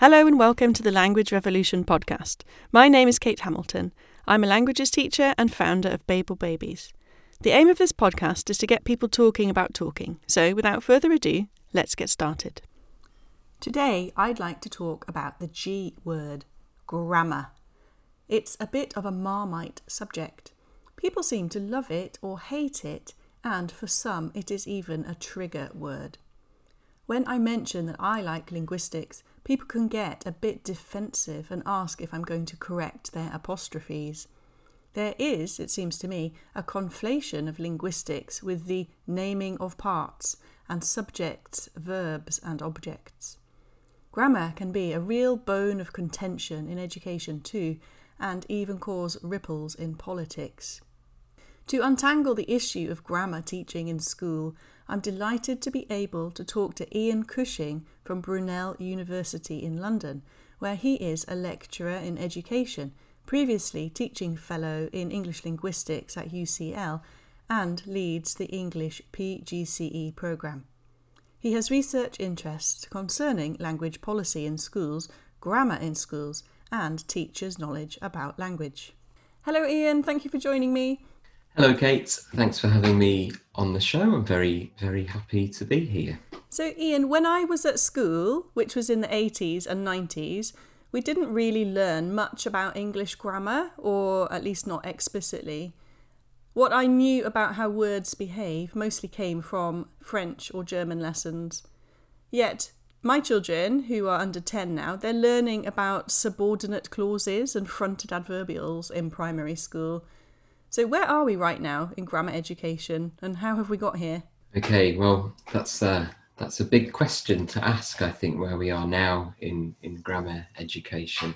Hello and welcome to the Language Revolution podcast. My name is Kate Hamilton. I'm a languages teacher and founder of Babel Babies. The aim of this podcast is to get people talking about talking. So, without further ado, let's get started. Today, I'd like to talk about the G word, grammar. It's a bit of a marmite subject. People seem to love it or hate it, and for some, it is even a trigger word. When I mention that I like linguistics, people can get a bit defensive and ask if I'm going to correct their apostrophes. There is, it seems to me, a conflation of linguistics with the naming of parts and subjects, verbs, and objects. Grammar can be a real bone of contention in education too, and even cause ripples in politics. To untangle the issue of grammar teaching in school, I'm delighted to be able to talk to Ian Cushing from Brunel University in London, where he is a lecturer in education, previously teaching fellow in English linguistics at UCL, and leads the English PGCE programme. He has research interests concerning language policy in schools, grammar in schools, and teachers' knowledge about language. Hello, Ian. Thank you for joining me. Hello, Kate. Thanks for having me on the show. I'm very, very happy to be here. So, Ian, when I was at school, which was in the 80s and 90s, we didn't really learn much about English grammar, or at least not explicitly. What I knew about how words behave mostly came from French or German lessons. Yet, my children, who are under 10 now, they're learning about subordinate clauses and fronted adverbials in primary school. So, where are we right now in grammar education, and how have we got here? Okay, well, that's uh, that's a big question to ask. I think where we are now in in grammar education,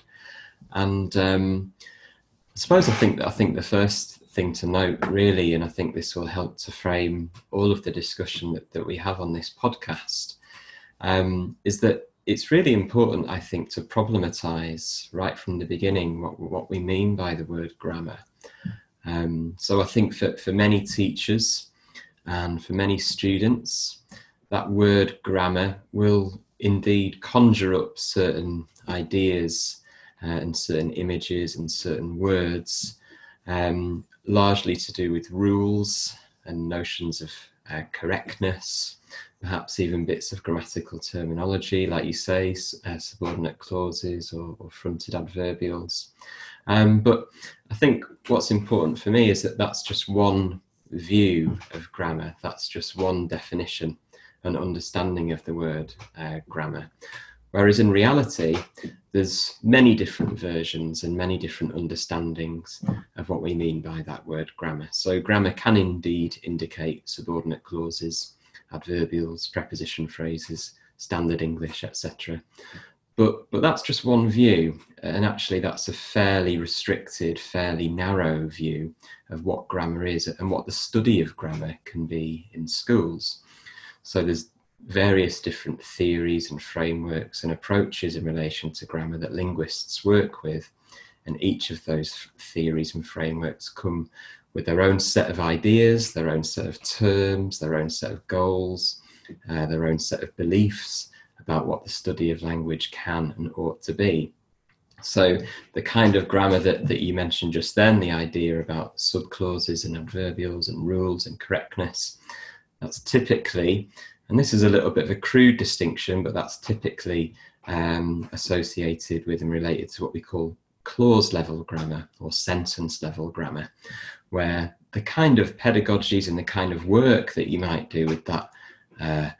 and um, I suppose I think I think the first thing to note, really, and I think this will help to frame all of the discussion that, that we have on this podcast, um, is that it's really important, I think, to problematize right from the beginning what, what we mean by the word grammar. Um, so I think for, for many teachers and for many students, that word grammar will indeed conjure up certain ideas uh, and certain images and certain words, um, largely to do with rules and notions of uh, correctness, perhaps even bits of grammatical terminology, like you say, uh, subordinate clauses or, or fronted adverbials. Um, but I think what's important for me is that that's just one view of grammar. That's just one definition and understanding of the word uh, grammar. Whereas in reality, there's many different versions and many different understandings of what we mean by that word grammar. So grammar can indeed indicate subordinate clauses, adverbials, preposition phrases, standard English, etc. But but that's just one view, and actually that's a fairly restricted, fairly narrow view of what grammar is and what the study of grammar can be in schools. So there's various different theories and frameworks and approaches in relation to grammar that linguists work with, and each of those theories and frameworks come with their own set of ideas, their own set of terms, their own set of goals, uh, their own set of beliefs about what the study of language can and ought to be. So the kind of grammar that, that you mentioned just then, the idea about subclauses and adverbials and rules and correctness, that's typically, and this is a little bit of a crude distinction, but that's typically um, associated with and related to what we call clause level grammar or sentence level grammar, where the kind of pedagogies and the kind of work that you might do with that uh,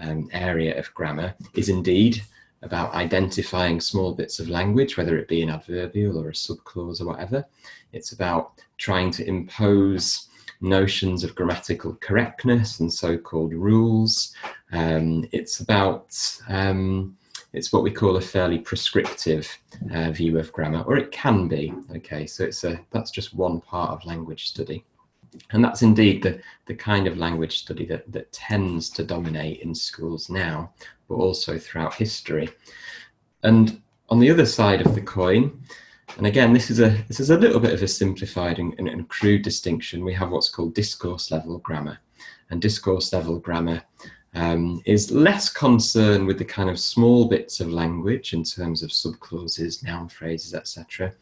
um, area of grammar is indeed about identifying small bits of language, whether it be an adverbial or a subclause or whatever. It's about trying to impose notions of grammatical correctness and so-called rules. Um, it's about um, it's what we call a fairly prescriptive uh, view of grammar, or it can be. Okay, so it's a that's just one part of language study. And that's indeed the, the kind of language study that, that tends to dominate in schools now, but also throughout history. And on the other side of the coin, and again, this is a this is a little bit of a simplified and, and, and crude distinction. We have what's called discourse level grammar, and discourse level grammar um, is less concerned with the kind of small bits of language in terms of subclauses, noun phrases, etc.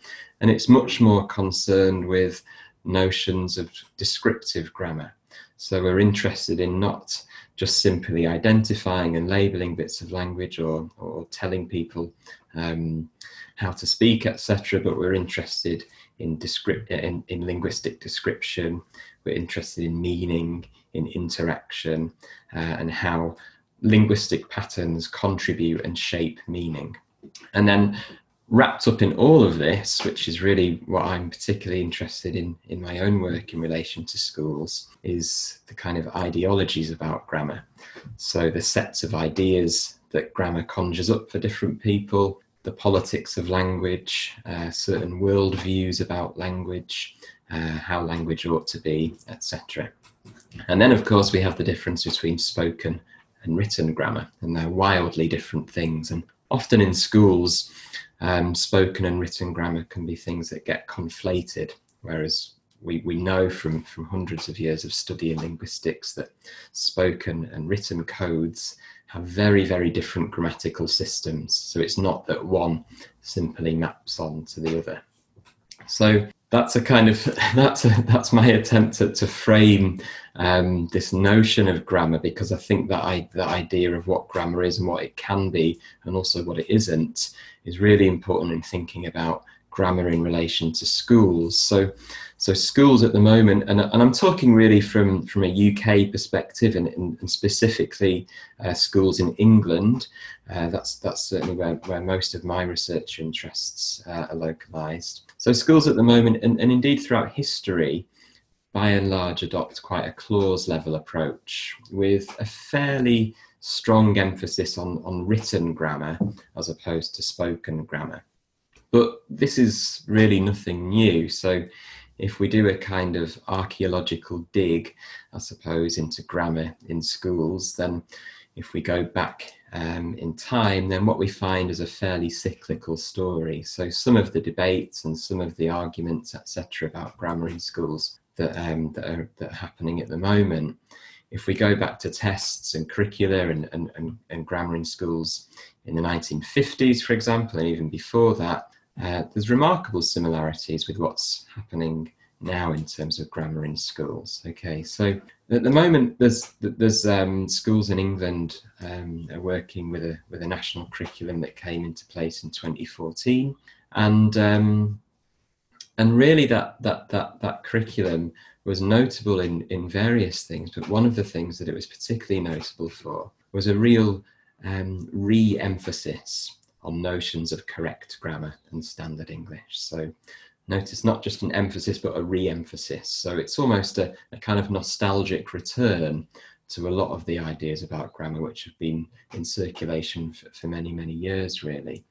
And it's much more concerned with notions of descriptive grammar. So we're interested in not just simply identifying and labeling bits of language or, or telling people um, how to speak, etc., but we're interested in, descript- in, in linguistic description, we're interested in meaning, in interaction, uh, and how linguistic patterns contribute and shape meaning. And then wrapped up in all of this, which is really what I'm particularly interested in in my own work in relation to schools, is the kind of ideologies about grammar. So the sets of ideas that grammar conjures up for different people, the politics of language, uh, certain worldviews about language, uh, how language ought to be, etc. And then, of course, we have the difference between spoken and written grammar, and they're wildly different things. And often in schools, um, spoken and written grammar can be things that get conflated, whereas we, we know from, from hundreds of years of study in linguistics that spoken and written codes have very, very different grammatical systems. So it's not that one simply maps on to the other. So that's a kind of that's a, that's my attempt to, to frame um, this notion of grammar because I think that I, the idea of what grammar is and what it can be and also what it isn't is really important in thinking about grammar in relation to schools. So, so schools at the moment, and, and I'm talking really from, from a UK perspective and, and specifically uh, schools in England. Uh, that's, that's certainly where, where most of my research interests uh, are localised. So schools at the moment, and, and indeed throughout history, by and large adopt quite a clause level approach with a fairly strong emphasis on, on written grammar as opposed to spoken grammar. But this is really nothing new. So if we do a kind of archaeological dig, I suppose, into grammar in schools, then if we go back um, in time, then what we find is a fairly cyclical story. So some of the debates and some of the arguments, etc., about grammar in schools that, um, that, are, that are happening at the moment if we go back to tests and curricula and, and, and, and, grammar in schools in the 1950s, for example, and even before that, uh, there's remarkable similarities with what's happening now in terms of grammar in schools. Okay, so at the moment, there's there's um, schools in England um, are working with a with a national curriculum that came into place in 2014, and um, and really that that that that curriculum was notable in in various things. But one of the things that it was particularly notable for was a real um, re-emphasis on notions of correct grammar and standard English. So notice not just an emphasis, but a re-emphasis. So it's almost a, a kind of nostalgic return to a lot of the ideas about grammar, which have been in circulation for, for many, many years, really.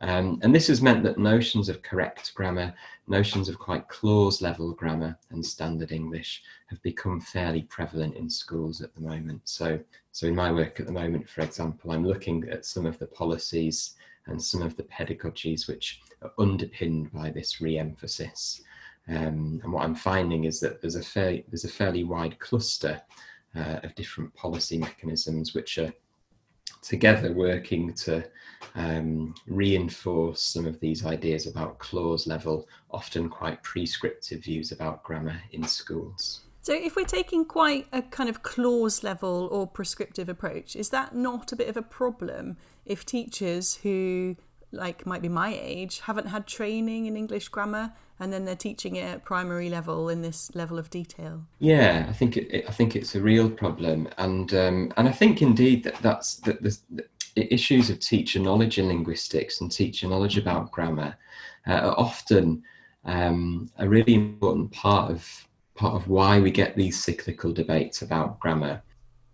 Um, and this has meant that notions of correct grammar, notions of quite clause level grammar and standard English have become fairly prevalent in schools at the moment. So, so in my work at the moment, for example, I'm looking at some of the policies and some of the pedagogies which are underpinned by this re-emphasis. Um, and what I'm finding is that there's a, fair, there's a fairly wide cluster uh, of different policy mechanisms which are together working to um, reinforce some of these ideas about clause level, often quite prescriptive views about grammar in schools. So, if we're taking quite a kind of clause level or prescriptive approach, is that not a bit of a problem if teachers who, like, might be my age, haven't had training in English grammar and then they're teaching it at primary level in this level of detail? Yeah, I think it, I think it's a real problem, and um, and I think indeed that that's that the, the issues of teacher knowledge in linguistics and teacher knowledge about grammar uh, are often um, a really important part of part of why we get these cyclical debates about grammar.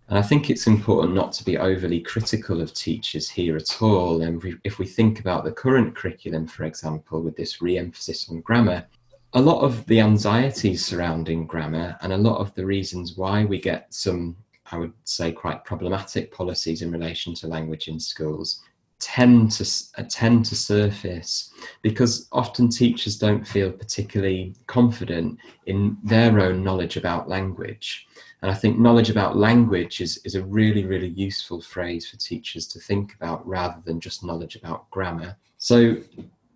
And I think it's important not to be overly critical of teachers here at all. And if we think about the current curriculum, for example, with this re emphasis on grammar, a lot of the anxieties surrounding grammar and a lot of the reasons why we get some, I would say, quite problematic policies in relation to language in schools tend to uh, tend to surface because often teachers don't feel particularly confident in their own knowledge about language. And i think knowledge about language is, is a really really useful phrase for teachers to think about rather than just knowledge about grammar. So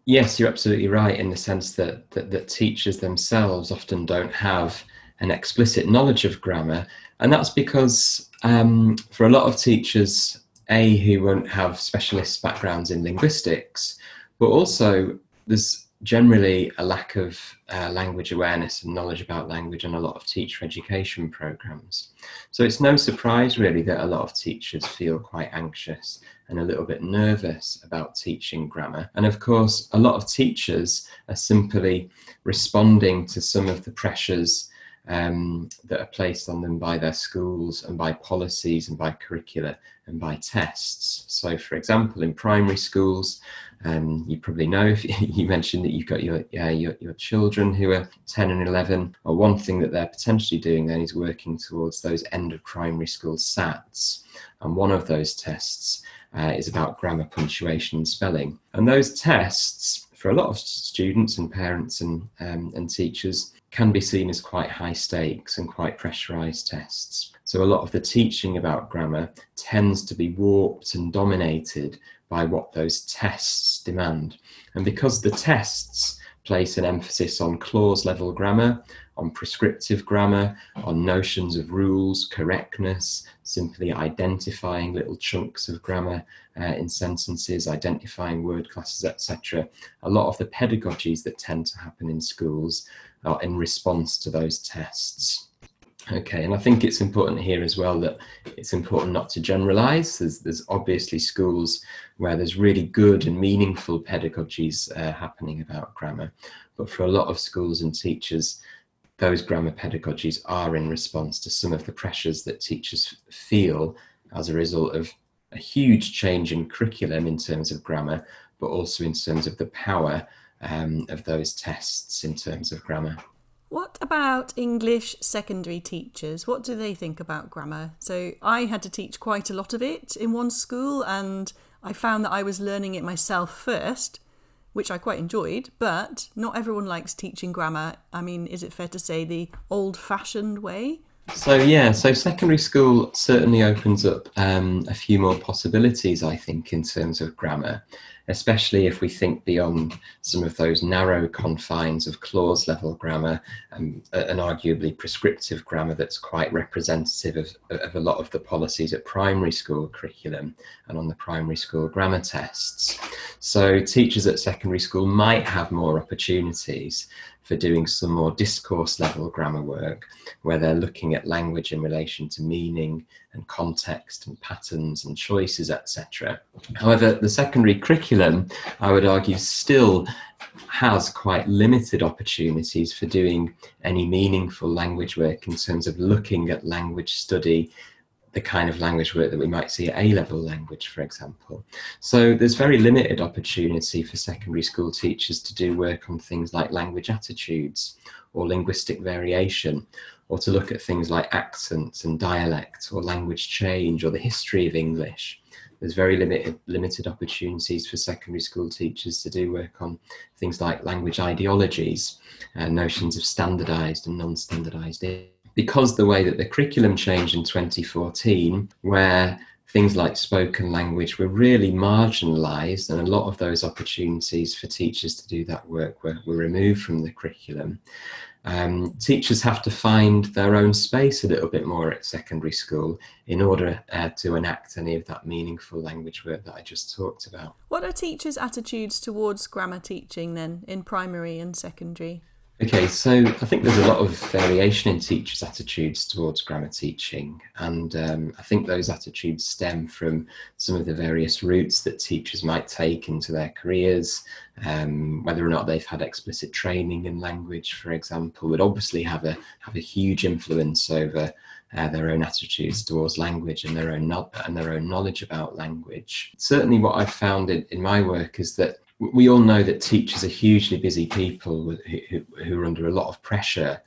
yes you're absolutely right in the sense that that, that teachers themselves often don't have an explicit knowledge of grammar. And that's because um, for a lot of teachers a who won't have specialist backgrounds in linguistics, but also there's generally a lack of uh, language awareness and knowledge about language in a lot of teacher education programs. So it's no surprise really that a lot of teachers feel quite anxious and a little bit nervous about teaching grammar. And of course, a lot of teachers are simply responding to some of the pressures um, that are placed on them by their schools and by policies and by curricula and by tests. So, for example, in primary schools, um, you probably know if you mentioned that you've got your, uh, your, your children who are 10 and 11. Or one thing that they're potentially doing then is working towards those end of primary school SATs, and one of those tests uh, is about grammar, punctuation, and spelling. And those tests, for a lot of students and parents and um, and teachers, can be seen as quite high stakes and quite pressurized tests. So a lot of the teaching about grammar tends to be warped and dominated by what those tests demand. And because the tests place an emphasis on clause level grammar, on prescriptive grammar, on notions of rules, correctness, simply identifying little chunks of grammar uh, in sentences, identifying word classes, etc. A lot of the pedagogies that tend to happen in schools are in response to those tests. Okay, and I think it's important here as well that it's important not to generalize. There's, there's obviously schools where there's really good and meaningful pedagogies uh, happening about grammar, but for a lot of schools and teachers, those grammar pedagogies are in response to some of the pressures that teachers feel as a result of a huge change in curriculum in terms of grammar, but also in terms of the power um, of those tests in terms of grammar. What about English secondary teachers? What do they think about grammar? So, I had to teach quite a lot of it in one school, and I found that I was learning it myself first, which I quite enjoyed, but not everyone likes teaching grammar. I mean, is it fair to say the old fashioned way? So yeah, so secondary school certainly opens up um, a few more possibilities, I think, in terms of grammar especially if we think beyond some of those narrow confines of clause level grammar um, and arguably prescriptive grammar that's quite representative of, of a lot of the policies at primary school curriculum and on the primary school grammar tests. So teachers at secondary school might have more opportunities for doing some more discourse level grammar work where they're looking at language in relation to meaning and context and patterns and choices, etc. However, the secondary curriculum, I would argue, still has quite limited opportunities for doing any meaningful language work in terms of looking at language study the kind of language work that we might see at A level language, for example. So there's very limited opportunity for secondary school teachers to do work on things like language attitudes or linguistic variation, or to look at things like accents and dialect or language change or the history of English. There's very limited limited opportunities for secondary school teachers to do work on things like language ideologies and notions of standardized and non-standardized because the way that the curriculum changed in 2014, where things like spoken language were really marginalized, and a lot of those opportunities for teachers to do that work were, were removed from the curriculum. Um, teachers have to find their own space a little bit more at secondary school in order uh, to enact any of that meaningful language work that I just talked about. What are teachers' attitudes towards grammar teaching then in primary and secondary? Okay, so I think there's a lot of variation in teachers' attitudes towards grammar teaching, and um, I think those attitudes stem from some of the various routes that teachers might take into their careers. Um, whether or not they've had explicit training in language, for example, would obviously have a have a huge influence over uh, their own attitudes towards language and their own and their own knowledge about language. Certainly, what I've found in, in my work is that we all know that teachers are hugely busy people who, who, are under a lot of pressure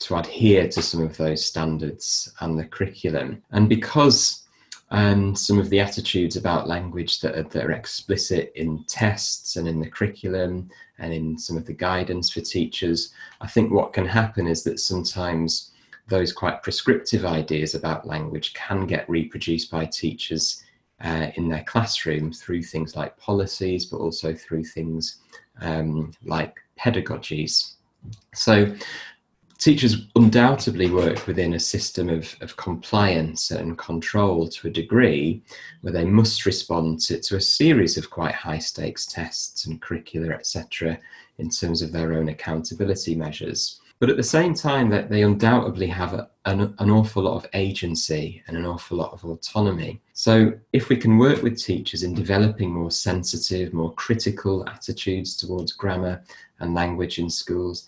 to adhere to some of those standards and the curriculum. And because and some of the attitudes about language that are, that are explicit in tests and in the curriculum and in some of the guidance for teachers, I think what can happen is that sometimes those quite prescriptive ideas about language can get reproduced by teachers uh, in their classroom through things like policies, but also through things um, like pedagogies. So teachers undoubtedly work within a system of, of compliance and control to a degree where they must respond to, to a series of quite high stakes tests and curricula, etc., in terms of their own accountability measures. But at the same time, that they undoubtedly have a, an, an awful lot of agency and an awful lot of autonomy. So, if we can work with teachers in developing more sensitive, more critical attitudes towards grammar and language in schools,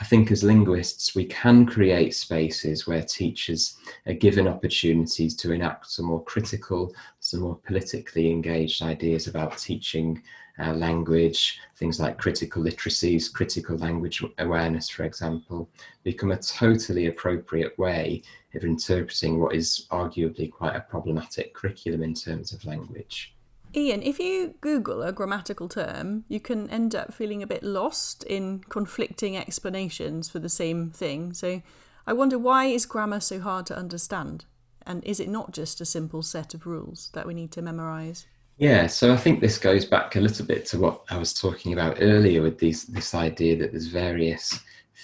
I think as linguists, we can create spaces where teachers are given opportunities to enact some more critical, some more politically engaged ideas about teaching uh, language, things like critical literacies, critical language awareness, for example, become a totally appropriate way of interpreting what is arguably quite a problematic curriculum in terms of language. Ian, if you Google a grammatical term, you can end up feeling a bit lost in conflicting explanations for the same thing. So I wonder why is grammar so hard to understand? And is it not just a simple set of rules that we need to memorize? Yeah, so I think this goes back a little bit to what I was talking about earlier with these, this idea that there's various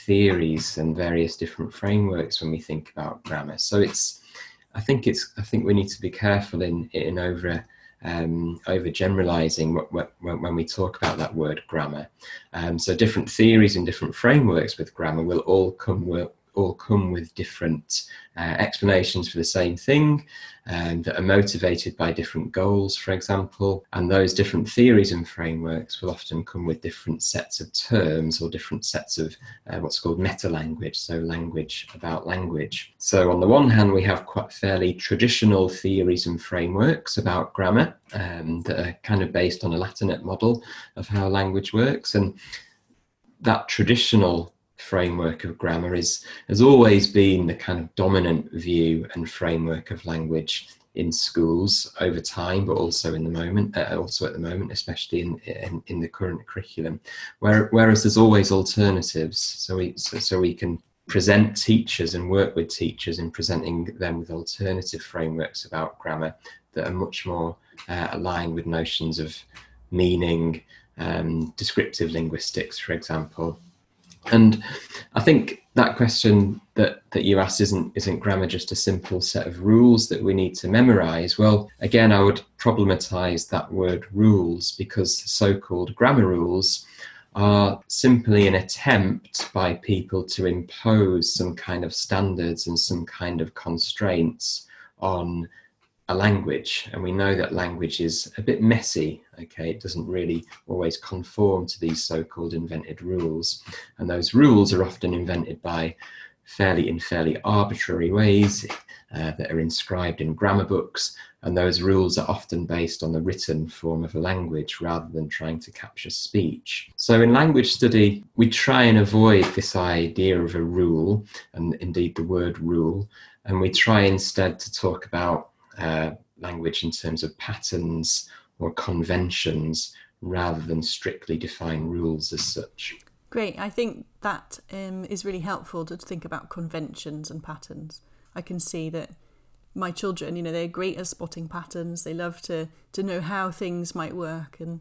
theories and various different frameworks when we think about grammar. So it's, I think it's, I think we need to be careful in in over um, over generalizing when we talk about that word grammar. Um, so different theories and different frameworks with grammar will all come all come with different uh, explanations for the same thing um, that are motivated by different goals, for example. And those different theories and frameworks will often come with different sets of terms or different sets of uh, what's called meta language, so language about language. So, on the one hand, we have quite fairly traditional theories and frameworks about grammar um, that are kind of based on a Latinate model of how language works. And that traditional framework of grammar is has always been the kind of dominant view and framework of language in schools over time, but also in the moment, uh, also at the moment, especially in, in, in the current curriculum. Where, whereas there's always alternatives, so we so, so we can present teachers and work with teachers in presenting them with alternative frameworks about grammar that are much more uh, aligned with notions of meaning, um, descriptive linguistics, for example, and I think that question that, that you asked isn't isn't grammar just a simple set of rules that we need to memorize? Well, again, I would problematize that word rules because so-called grammar rules are simply an attempt by people to impose some kind of standards and some kind of constraints on a language and we know that language is a bit messy okay? It doesn't really always conform to these so-called invented rules and those rules are often invented by fairly in fairly arbitrary ways uh, that are inscribed in grammar books and those rules are often based on the written form of a language rather than trying to capture speech. So in language study we try and avoid this idea of a rule and indeed the word rule and we try instead to talk about uh, language in terms of patterns or conventions rather than strictly define rules as such. Great. I think that um, is really helpful to think about conventions and patterns. I can see that my children, you know, they're great at spotting patterns. They love to to know how things might work and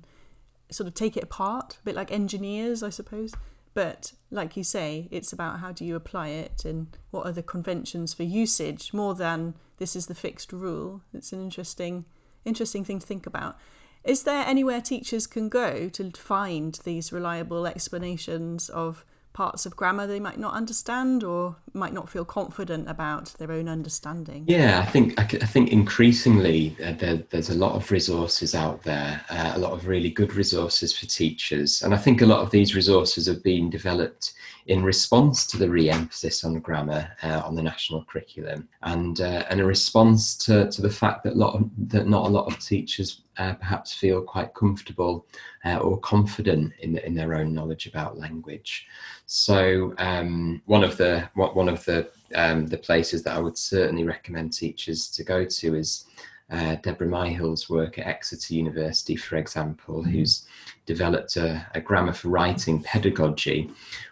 sort of take it apart, a bit like engineers, I suppose. But like you say, it's about how do you apply it and what are the conventions for usage more than this is the fixed rule. It's an interesting interesting thing to think about. Is there anywhere teachers can go to find these reliable explanations of parts of grammar they might not understand or might not feel confident about their own understanding? Yeah, I think I, think increasingly uh, there, there's a lot of resources out there, uh, a lot of really good resources for teachers, and I think a lot of these resources have been developed in response to the re-emphasis on grammar uh, on the national curriculum, and uh, and a response to, to the fact that lot of, that not a lot of teachers uh, perhaps feel quite comfortable uh, or confident in, in their own knowledge about language. So um, one of the one of the um, the places that I would certainly recommend teachers to go to is uh, Deborah Myhill's work at Exeter University, for example, mm-hmm. who's developed a, a, grammar for writing pedagogy,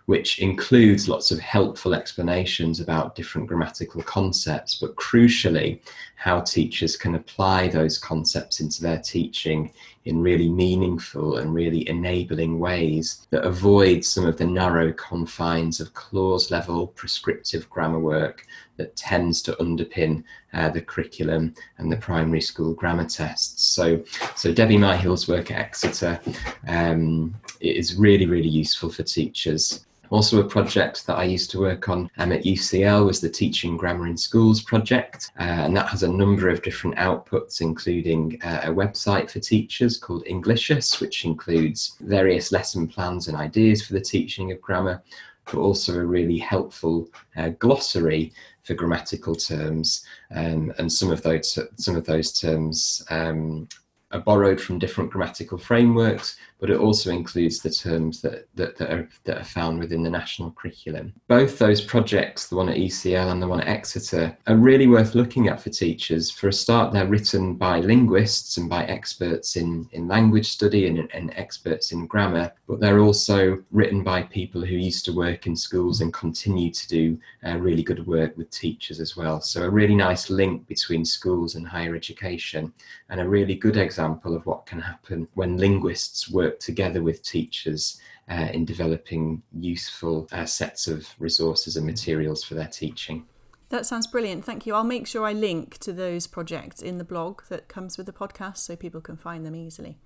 which includes lots of helpful explanations about different grammatical concepts, but crucially, how teachers can apply those concepts into their teaching in really meaningful and really enabling ways that avoid some of the narrow confines of clause level prescriptive grammar work that tends to underpin uh, the curriculum and the primary school grammar tests. So, so Debbie Myhill's work at Exeter um, is really, really useful for teachers. Also, a project that I used to work on um, at UCL was the Teaching Grammar in Schools project, uh, and that has a number of different outputs, including uh, a website for teachers called Englicious, which includes various lesson plans and ideas for the teaching of grammar, but also a really helpful uh, glossary for grammatical terms, um, and some of those some of those terms um, are borrowed from different grammatical frameworks, but it also includes the terms that, that, that, are, that are found within the national curriculum. Both those projects, the one at UCL and the one at Exeter, are really worth looking at for teachers. For a start, they're written by linguists and by experts in, in language study and, and experts in grammar, but they're also written by people who used to work in schools and continue to do uh, really good work with teachers as well. So, a really nice link between schools and higher education, and a really good example of what can happen when linguists work work together with teachers uh, in developing useful uh, sets of resources and materials for their teaching. That sounds brilliant. Thank you. I'll make sure I link to those projects in the blog that comes with the podcast so people can find them easily.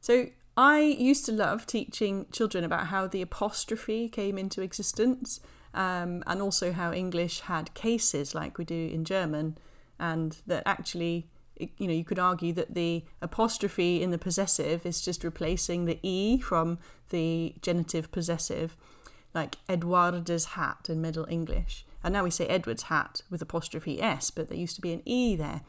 So, I used to love teaching children about how the apostrophe came into existence um, and also how English had cases like we do in German, and that actually you know, you could argue that the apostrophe in the possessive is just replacing the e from the genitive possessive, like Edward's hat in Middle English. And now we say Edward's hat with apostrophe s, but there used to be an e there.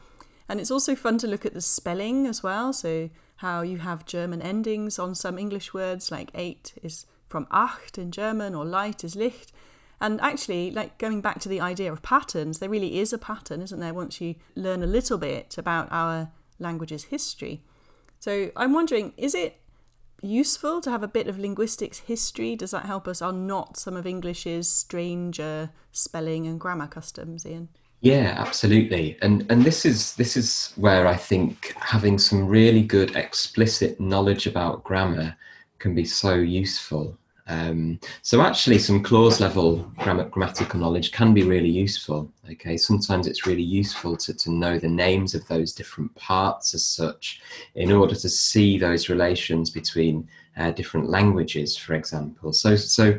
And it's also fun to look at the spelling as well. So how you have German endings on some English words, like eight is from acht in German, or light is licht. And actually, like going back to the idea of patterns, there really is a pattern, isn't there, once you learn a little bit about our language's history. So I'm wondering, is it useful to have a bit of linguistics history? Does that help us unknot some of English's stranger spelling and grammar customs, Ian? Yeah, absolutely. And and this is this is where I think having some really good explicit knowledge about grammar can be so useful. Um, so actually, some clause level grammatical knowledge can be really useful. Okay, sometimes it's really useful to, to know the names of those different parts as such, in order to see those relations between uh, different languages, for example. So so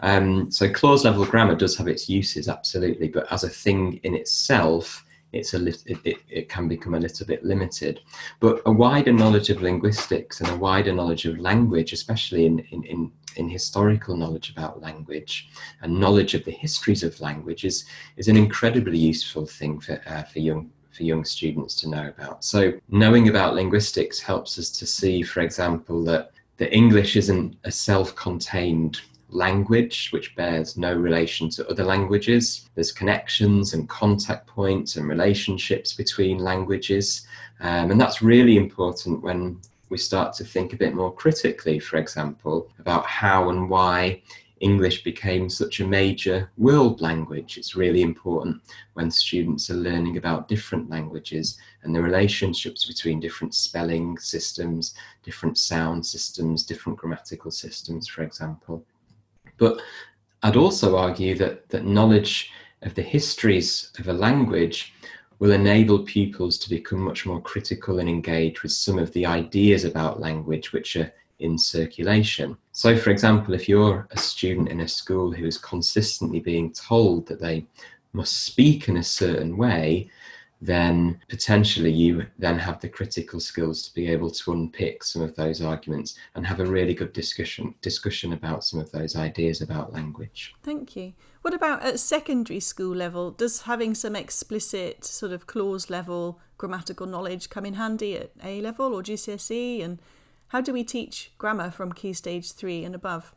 um, so clause level grammar does have its uses, absolutely, but as a thing in itself, it's a lit- it, it, it, can become a little bit limited. But a wider knowledge of linguistics and a wider knowledge of language, especially in, in, in in historical knowledge about language and knowledge of the histories of language is, is an incredibly useful thing for, uh, for young for young students to know about. So knowing about linguistics helps us to see, for example, that English isn't a self-contained language which bears no relation to other languages. There's connections and contact points and relationships between languages. Um, and that's really important when we start to think a bit more critically, for example, about how and why English became such a major world language. It's really important when students are learning about different languages and the relationships between different spelling systems, different sound systems, different grammatical systems, for example. But I'd also argue that, that knowledge of the histories of a language will enable pupils to become much more critical and engaged with some of the ideas about language which are in circulation. So, for example, if you're a student in a school who is consistently being told that they must speak in a certain way, then potentially you then have the critical skills to be able to unpick some of those arguments and have a really good discussion discussion about some of those ideas about language. Thank you. What about at secondary school level? Does having some explicit sort of clause level grammatical knowledge come in handy at A level or GCSE? And how do we teach grammar from Key Stage 3 and above?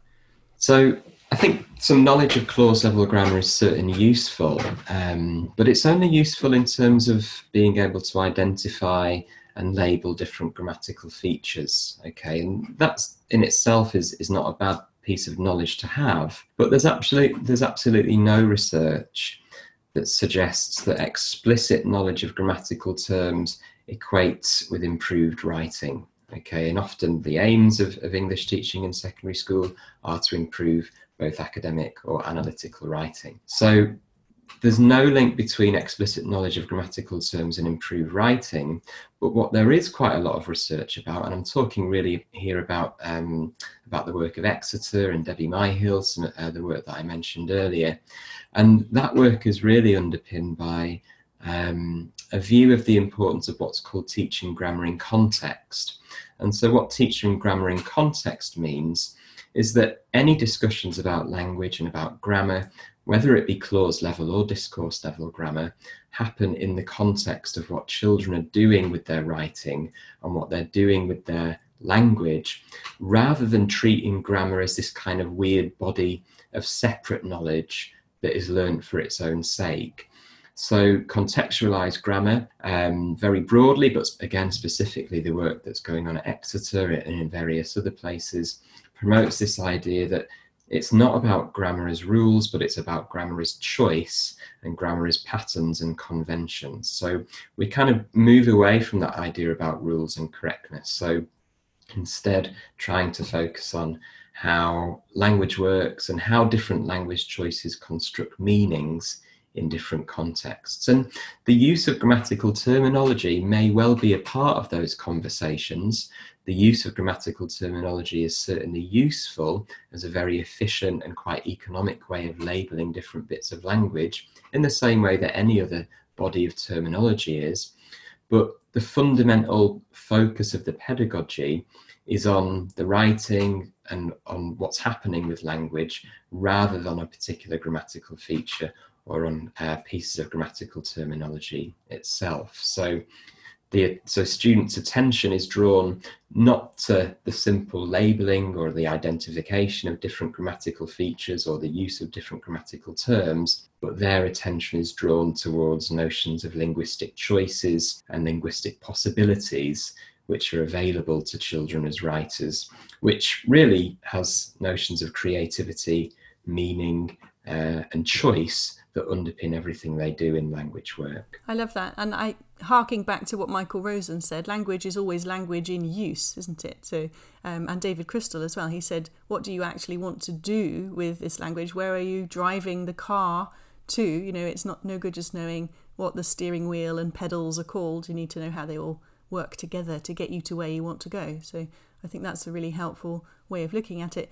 So I think some knowledge of clause level grammar is certainly useful, um, but it's only useful in terms of being able to identify and label different grammatical features. Okay, and that's in itself is, is not a bad piece of knowledge to have, but there's absolutely there's absolutely no research that suggests that explicit knowledge of grammatical terms equates with improved writing. Okay, and often the aims of, of English teaching in secondary school are to improve both academic or analytical writing. So there's no link between explicit knowledge of grammatical terms and improved writing, but what there is quite a lot of research about, and I'm talking really here about um, about the work of Exeter and Debbie Myhill, some, uh, the work that I mentioned earlier, and that work is really underpinned by um, a view of the importance of what's called teaching grammar in context. And so, what teaching grammar in context means is that any discussions about language and about grammar, whether it be clause level or discourse level grammar, happen in the context of what children are doing with their writing and what they're doing with their language, rather than treating grammar as this kind of weird body of separate knowledge that is learnt for its own sake. So, contextualized grammar um, very broadly, but again, specifically the work that's going on at Exeter and in various other places promotes this idea that it's not about grammar as rules, but it's about grammar as choice and grammar as patterns and conventions. So we kind of move away from that idea about rules and correctness. So instead, trying to focus on how language works and how different language choices construct meanings in different contexts. And the use of grammatical terminology may well be a part of those conversations, the use of grammatical terminology is certainly useful as a very efficient and quite economic way of labeling different bits of language in the same way that any other body of terminology is. But the fundamental focus of the pedagogy is on the writing and on what's happening with language rather than a particular grammatical feature or on uh, pieces of grammatical terminology itself. So the so students' attention is drawn not to the simple labeling or the identification of different grammatical features or the use of different grammatical terms, but their attention is drawn towards notions of linguistic choices and linguistic possibilities which are available to children as writers, which really has notions of creativity, meaning, uh, and choice that underpin everything they do in language work. I love that. And I harking back to what Michael Rosen said, language is always language in use, isn't it? So um, and David Crystal as well. He said, What do you actually want to do with this language? Where are you driving the car to? You know, it's not no good just knowing what the steering wheel and pedals are called. You need to know how they all work together to get you to where you want to go. So I think that's a really helpful way of looking at it.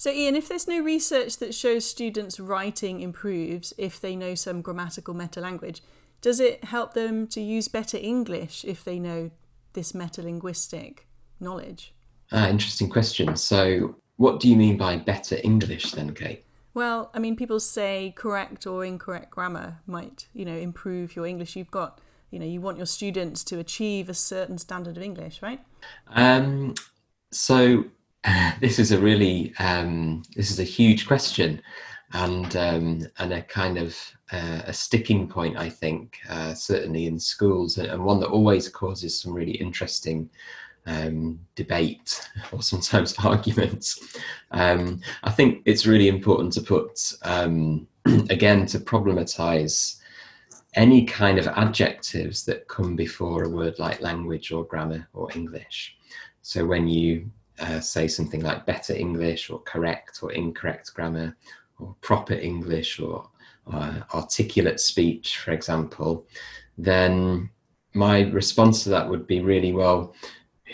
So, Ian, if there's no research that shows students' writing improves if they know some grammatical meta language, does it help them to use better English if they know this meta linguistic knowledge? Ah, interesting question. So, what do you mean by better English then, Kate? Well, I mean, people say correct or incorrect grammar might, you know, improve your English. You've got, you know, you want your students to achieve a certain standard of English, right? Um, so this is a really um, this is a huge question and um, and a kind of uh, a sticking point I think uh, certainly in schools and one that always causes some really interesting um, debate or sometimes arguments. Um, I think it's really important to put um, again to problematize any kind of adjectives that come before a word like language or grammar or English. So when you uh, say something like better English or correct or incorrect grammar or proper English or uh, articulate speech, for example, then my response to that would be really well,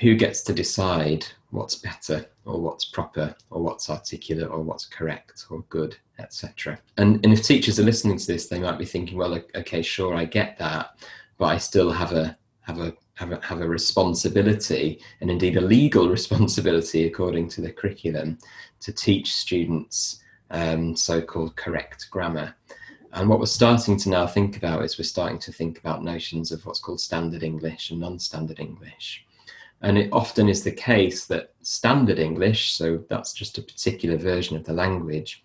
who gets to decide what's better or what's proper or what's articulate or what's correct or good, etc. And, and if teachers are listening to this, they might be thinking, well, okay, sure, I get that, but I still have a have a have a, have a responsibility and indeed a legal responsibility according to the curriculum to teach students um, so-called correct grammar and what we're starting to now think about is we're starting to think about notions of what's called standard english and non-standard english And it often is the case that standard English, so that's just a particular version of the language,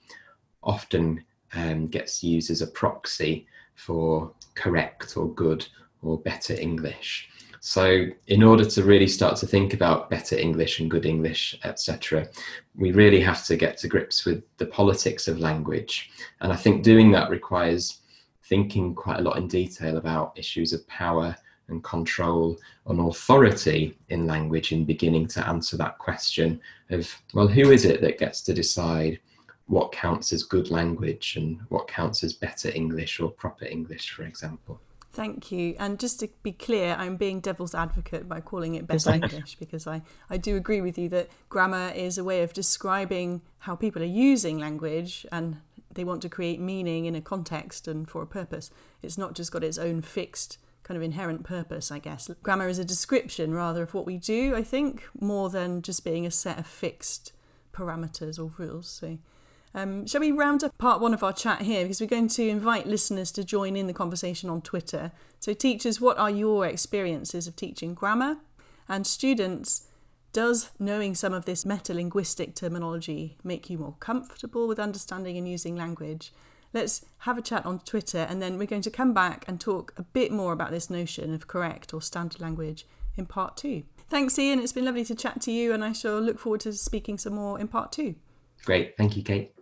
often um, gets used as a proxy for correct or good or better English. So, in order to really start to think about better English and good English, etc., we really have to get to grips with the politics of language. And I think doing that requires thinking quite a lot in detail about issues of power and control and authority in language and beginning to answer that question of, well, who is it that gets to decide what counts as good language and what counts as better English or proper English, for example? Thank you. And just to be clear, I'm being devil's advocate by calling it better English because I, I do agree with you that grammar is a way of describing how people are using language and they want to create meaning in a context and for a purpose. It's not just got its own fixed kind of inherent purpose, I guess. Grammar is a description rather of what we do, I think, more than just being a set of fixed parameters or rules. So, um, shall we round up part one of our chat here? Because we're going to invite listeners to join in the conversation on Twitter. So, teachers, what are your experiences of teaching grammar? And students, does knowing some of this meta linguistic terminology make you more comfortable with understanding and using language? let's have a chat on Twitter and then we're going to come back and talk a bit more about this notion of correct or standard language in part two. Thanks, Ian. It's been lovely to chat to you, and I shall look forward to speaking some more in part two. Great. Thank you, Kate.